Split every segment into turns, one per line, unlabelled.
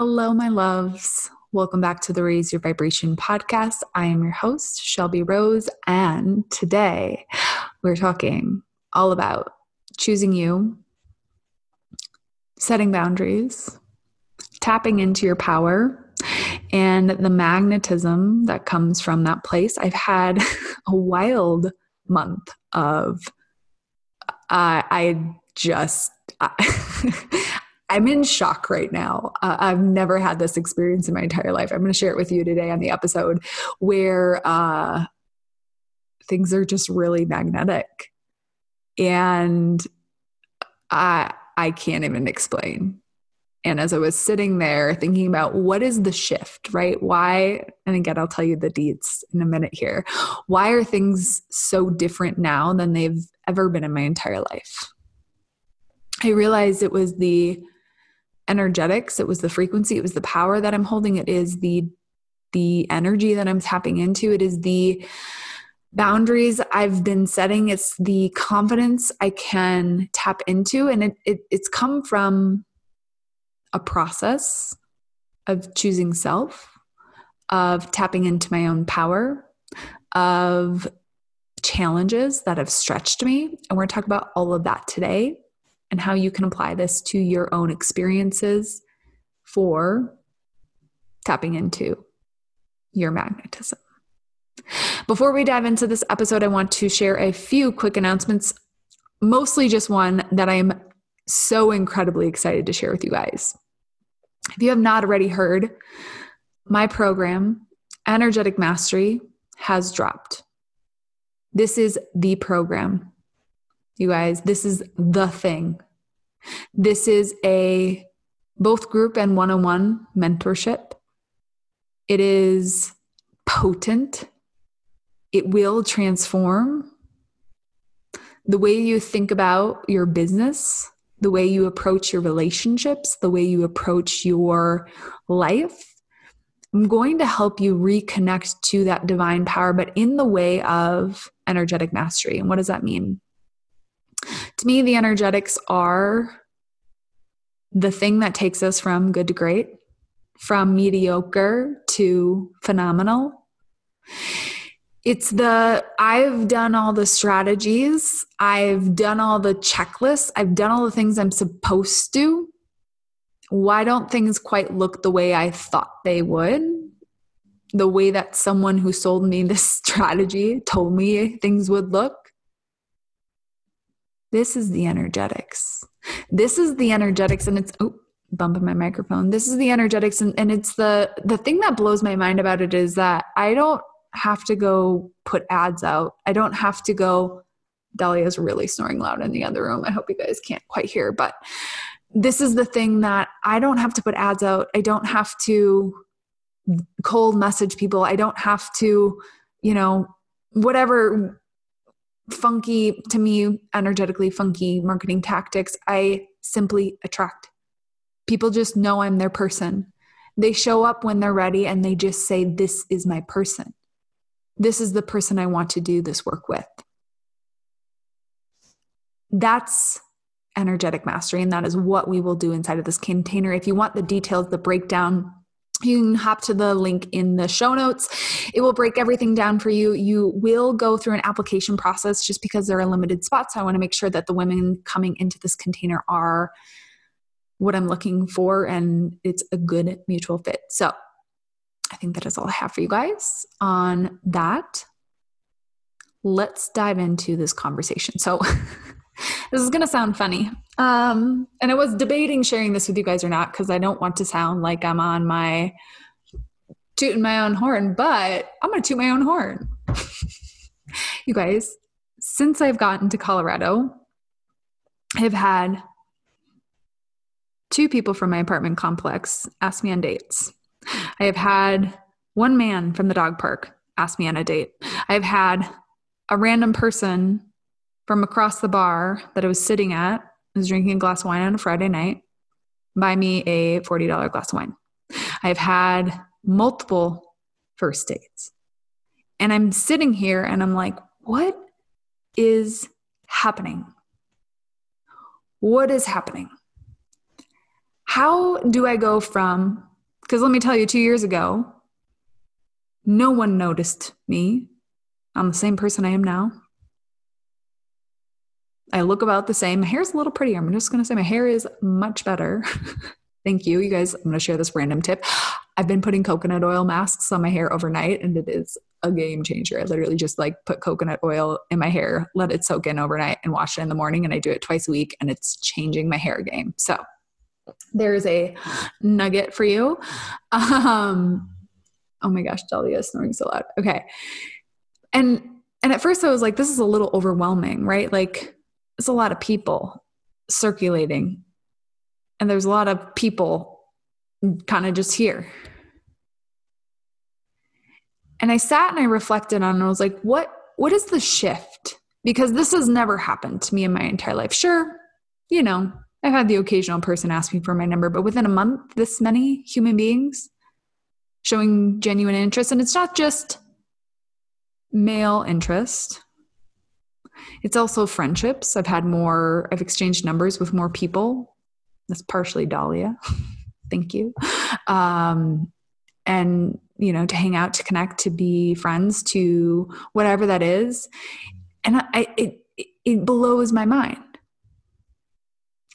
Hello, my loves. Welcome back to the Raise Your Vibration podcast. I am your host, Shelby Rose, and today we're talking all about choosing you, setting boundaries, tapping into your power, and the magnetism that comes from that place. I've had a wild month of, uh, I just. I'm in shock right now. Uh, I've never had this experience in my entire life. I'm going to share it with you today on the episode where uh, things are just really magnetic, and I I can't even explain. And as I was sitting there thinking about what is the shift, right? Why? And again, I'll tell you the deets in a minute here. Why are things so different now than they've ever been in my entire life? I realized it was the energetics. It was the frequency it was the power that i'm holding. It is the the energy that i'm tapping into. It is the boundaries i've been setting. It's the confidence i can tap into. And it, it it's come from a process of choosing self of tapping into my own power of challenges that have stretched me. And we're going to talk about all of that today and how you can apply this to your own experiences for tapping into your magnetism. Before we dive into this episode, I want to share a few quick announcements, mostly just one that I'm so incredibly excited to share with you guys. If you have not already heard, my program, Energetic Mastery, has dropped. This is the program you guys. This is the thing. This is a both group and one on one mentorship. It is potent, it will transform the way you think about your business, the way you approach your relationships, the way you approach your life. I'm going to help you reconnect to that divine power, but in the way of energetic mastery. And what does that mean? To me, the energetics are the thing that takes us from good to great, from mediocre to phenomenal. It's the I've done all the strategies, I've done all the checklists, I've done all the things I'm supposed to. Why don't things quite look the way I thought they would? The way that someone who sold me this strategy told me things would look. This is the energetics. This is the energetics, and it's oh, bumping my microphone. This is the energetics, and, and it's the the thing that blows my mind about it is that I don't have to go put ads out. I don't have to go. Dahlia's really snoring loud in the other room. I hope you guys can't quite hear, but this is the thing that I don't have to put ads out. I don't have to cold message people. I don't have to, you know, whatever funky, to me, energetically funky marketing tactics, I simply attract. People just know I'm their person. They show up when they're ready and they just say, This is my person. This is the person I want to do this work with. That's energetic mastery, and that is what we will do inside of this container. If you want the details, the breakdown, you can hop to the link in the show notes. It will break everything down for you. You will go through an application process just because there are limited spots. I want to make sure that the women coming into this container are what I'm looking for and it's a good mutual fit. So I think that is all I have for you guys on that. let's dive into this conversation. So, this is going to sound funny. Um, and I was debating sharing this with you guys or not because I don't want to sound like I'm on my tooting my own horn, but I'm going to toot my own horn. you guys, since I've gotten to Colorado, I've had two people from my apartment complex ask me on dates. I have had one man from the dog park ask me on a date. I've had a random person from across the bar that I was sitting at, I was drinking a glass of wine on a Friday night, buy me a $40 glass of wine. I've had multiple first dates. And I'm sitting here and I'm like, what is happening? What is happening? How do I go from, because let me tell you, two years ago, no one noticed me. I'm the same person I am now. I look about the same. My hair's a little prettier. I'm just going to say my hair is much better. Thank you. You guys, I'm going to share this random tip. I've been putting coconut oil masks on my hair overnight and it is a game changer. I literally just like put coconut oil in my hair, let it soak in overnight and wash it in the morning. And I do it twice a week and it's changing my hair game. So there's a nugget for you. Um, oh my gosh, Dahlia is snoring so loud. Okay. And, and at first I was like, this is a little overwhelming, right? Like it's a lot of people circulating and there's a lot of people kind of just here. And i sat and i reflected on it and i was like what what is the shift? Because this has never happened to me in my entire life. Sure you know i've had the occasional person ask me for my number but within a month this many human beings showing genuine interest and it's not just male interest it's also friendships. I've had more, I've exchanged numbers with more people. That's partially Dahlia. Thank you. Um, and, you know, to hang out, to connect, to be friends, to whatever that is. And I, it, it blows my mind.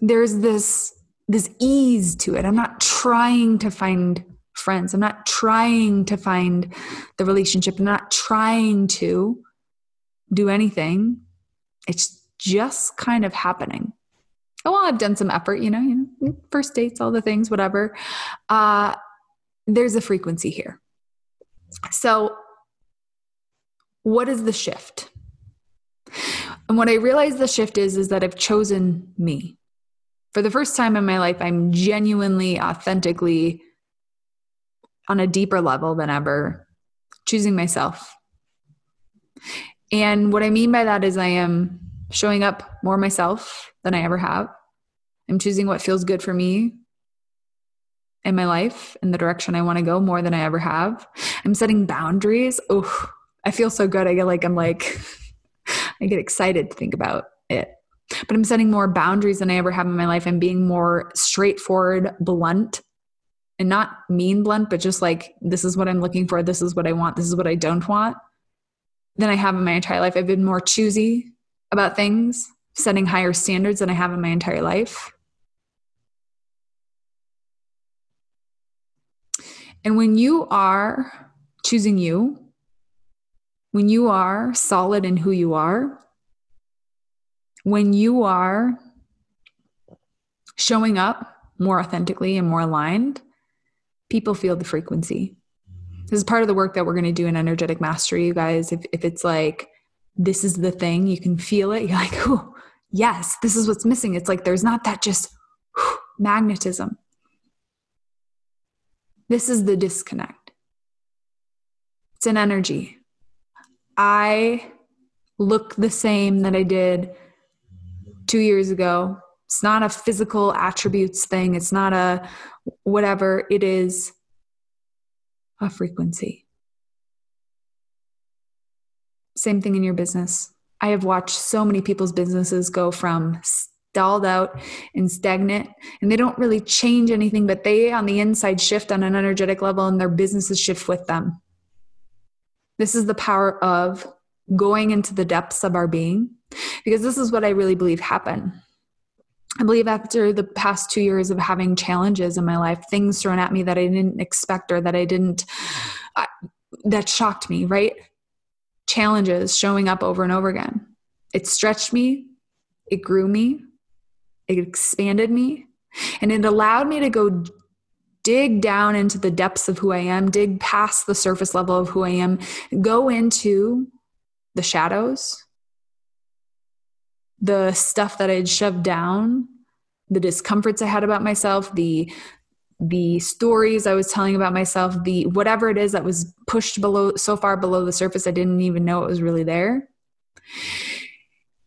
There's this, this ease to it. I'm not trying to find friends. I'm not trying to find the relationship. I'm not trying to do anything. It's just kind of happening. Oh, well, I've done some effort, you know, you know first dates, all the things, whatever. Uh, there's a frequency here. So, what is the shift? And what I realize the shift is, is that I've chosen me. For the first time in my life, I'm genuinely, authentically, on a deeper level than ever, choosing myself. And what I mean by that is I am showing up more myself than I ever have. I'm choosing what feels good for me in my life in the direction I want to go more than I ever have. I'm setting boundaries. Oh, I feel so good. I get like, I'm like, I get excited to think about it. But I'm setting more boundaries than I ever have in my life. I'm being more straightforward, blunt, and not mean blunt, but just like, this is what I'm looking for. This is what I want. This is what I don't want than I have in my entire life. I've been more choosy about things, setting higher standards than I have in my entire life. And when you are choosing you, when you are solid in who you are, when you are showing up more authentically and more aligned, people feel the frequency this is part of the work that we're going to do in energetic mastery you guys. If, if it's like this is the thing you can feel it you're like oh yes this is what's missing. It's like there's not that just whew, magnetism. This is the disconnect. It's an energy. I look the same that i did two years ago. It's not a physical attributes thing. It's not a whatever it is a frequency. Same thing in your business. I have watched so many people's businesses go from stalled out and stagnant, and they don't really change anything, but they on the inside shift on an energetic level, and their businesses shift with them. This is the power of going into the depths of our being, because this is what I really believe happened I believe after the past two years of having challenges in my life, things thrown at me that I didn't expect or that I didn't, uh, that shocked me, right? challenges showing up over and over again. It stretched me, it grew me, it expanded me, and it allowed me to go dig down into the depths of who I am, dig past the surface level of who I am, go into the shadows, the stuff that I'd shoved down, the discomforts I had about myself, the the stories I was telling about myself, the whatever it is that was pushed below so far below the surface I didn't even know it was really there.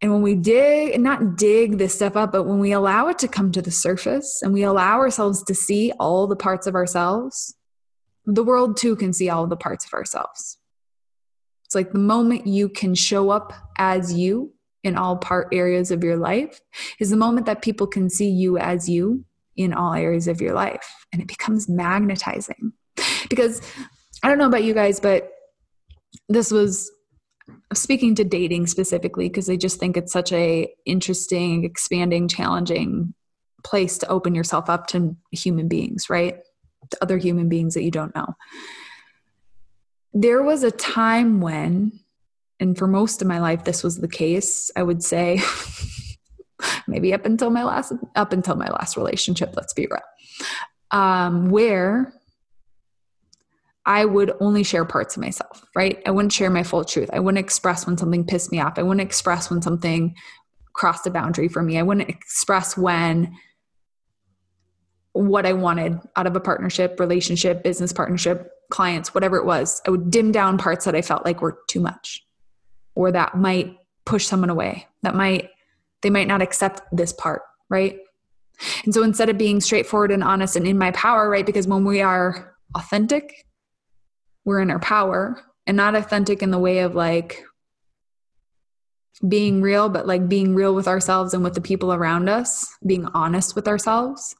And when we dig, and not dig this stuff up, but when we allow it to come to the surface and we allow ourselves to see all the parts of ourselves, the world too can see all the parts of ourselves. It's like the moment you can show up as you in all part areas of your life is the moment that people can see you as you in all areas of your life and it becomes magnetizing because i don't know about you guys but this was speaking to dating specifically because I just think it's such a interesting, expanding, challenging place to open yourself up to human beings, right? To other human beings that you don't know. There was a time when, and for most of my life this was the case, I would say maybe up until my last up until my last relationship, let's be real. Um, where I would only share parts of myself, right? I wouldn't share my full truth. I wouldn't express when something pissed me off. I wouldn't express when something crossed a boundary for me. I wouldn't express when what I wanted out of a partnership, relationship, business partnership, clients, whatever it was. I would dim down parts that I felt like were too much or that might push someone away. That might they might not accept this part, right? And so instead of being straightforward and honest and in my power, right? Because when we are authentic we're in our power and not authentic in the way of like being real, but like being real with ourselves and with the people around us, being honest with ourselves.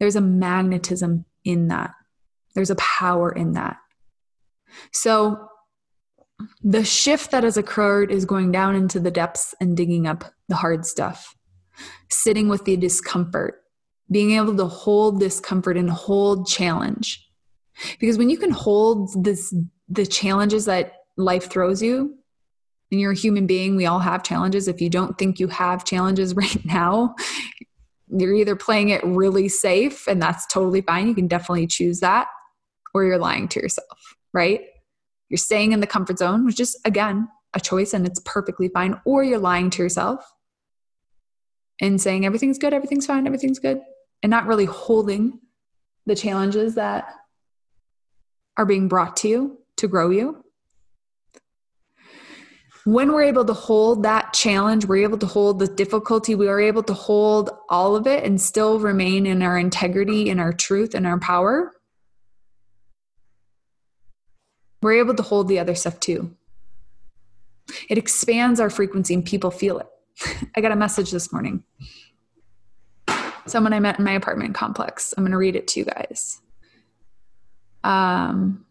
There's a magnetism in that, there's a power in that. So, the shift that has occurred is going down into the depths and digging up the hard stuff, sitting with the discomfort, being able to hold discomfort and hold challenge. Because when you can hold this the challenges that life throws you and you're a human being we all have challenges. If you don't think you have challenges right now you're either playing it really safe and that's totally fine. You can definitely choose that or you're lying to yourself right you're staying in the comfort zone which is again a choice and it's perfectly fine or you're lying to yourself and saying everything's good everything's fine everything's good and not really holding the challenges that are being brought to you to grow you. When we're able to hold that challenge, we're able to hold the difficulty, we are able to hold all of it and still remain in our integrity, in our truth, in our power. We're able to hold the other stuff too. It expands our frequency and people feel it. I got a message this morning. Someone I met in my apartment complex. I'm going to read it to you guys. Um,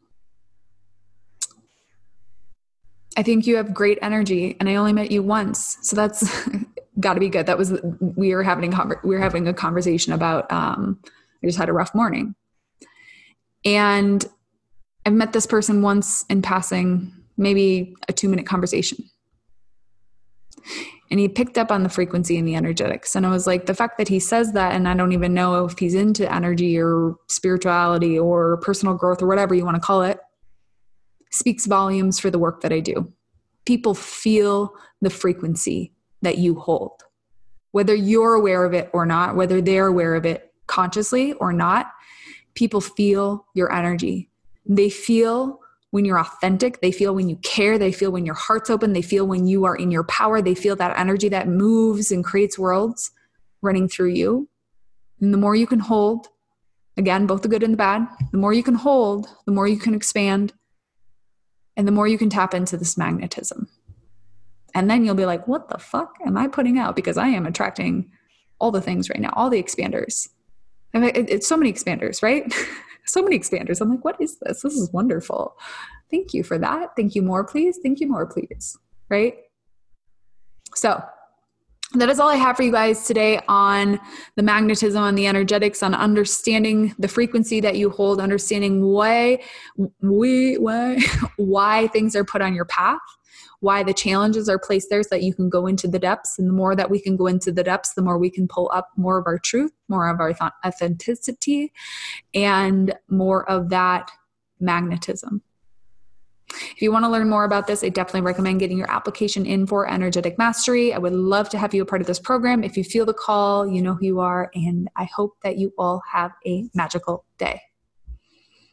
I think you have great energy, and I only met you once, so that's got to be good. That was we were having we were having a conversation about. Um, I just had a rough morning, and I've met this person once in passing, maybe a two minute conversation, and he picked up on the frequency and the energetics. And i was like the fact that he says that and i don't even know if he's into energy or spirituality or personal growth or whatever you want to call it speaks volumes for the work that i do. People feel the frequency that you hold. Whether you're aware of it or not whether they're aware of it consciously or not people feel your energy they feel when you're authentic. They feel when you care. They feel when your heart's open. They feel when you are in your power. They feel that energy that moves and creates worlds running through you. And the more you can hold, again, both the good and the bad, the more you can hold, the more you can expand, and the more you can tap into this magnetism. And then you'll be like, what the fuck am I putting out? Because I am attracting all the things right now, all the expanders. I mean, it's so many expanders, right? so many expanders. I'm like, what is this? This is wonderful. Thank you for that. Thank you more, please. Thank you more, please. Right? So that is all I have for you guys today on the magnetism and the energetics, on understanding the frequency that you hold, understanding why we why why things are put on your path, why the challenges are placed there so that you can go into the depths. And the more that we can go into the depths, the more we can pull up more of our truth, more of our authenticity, and more of that magnetism. If you want to learn more about this, I definitely recommend getting your application in for Energetic Mastery. I would love to have you a part of this program. If you feel the call, you know who you are, and I hope that you all have a magical day.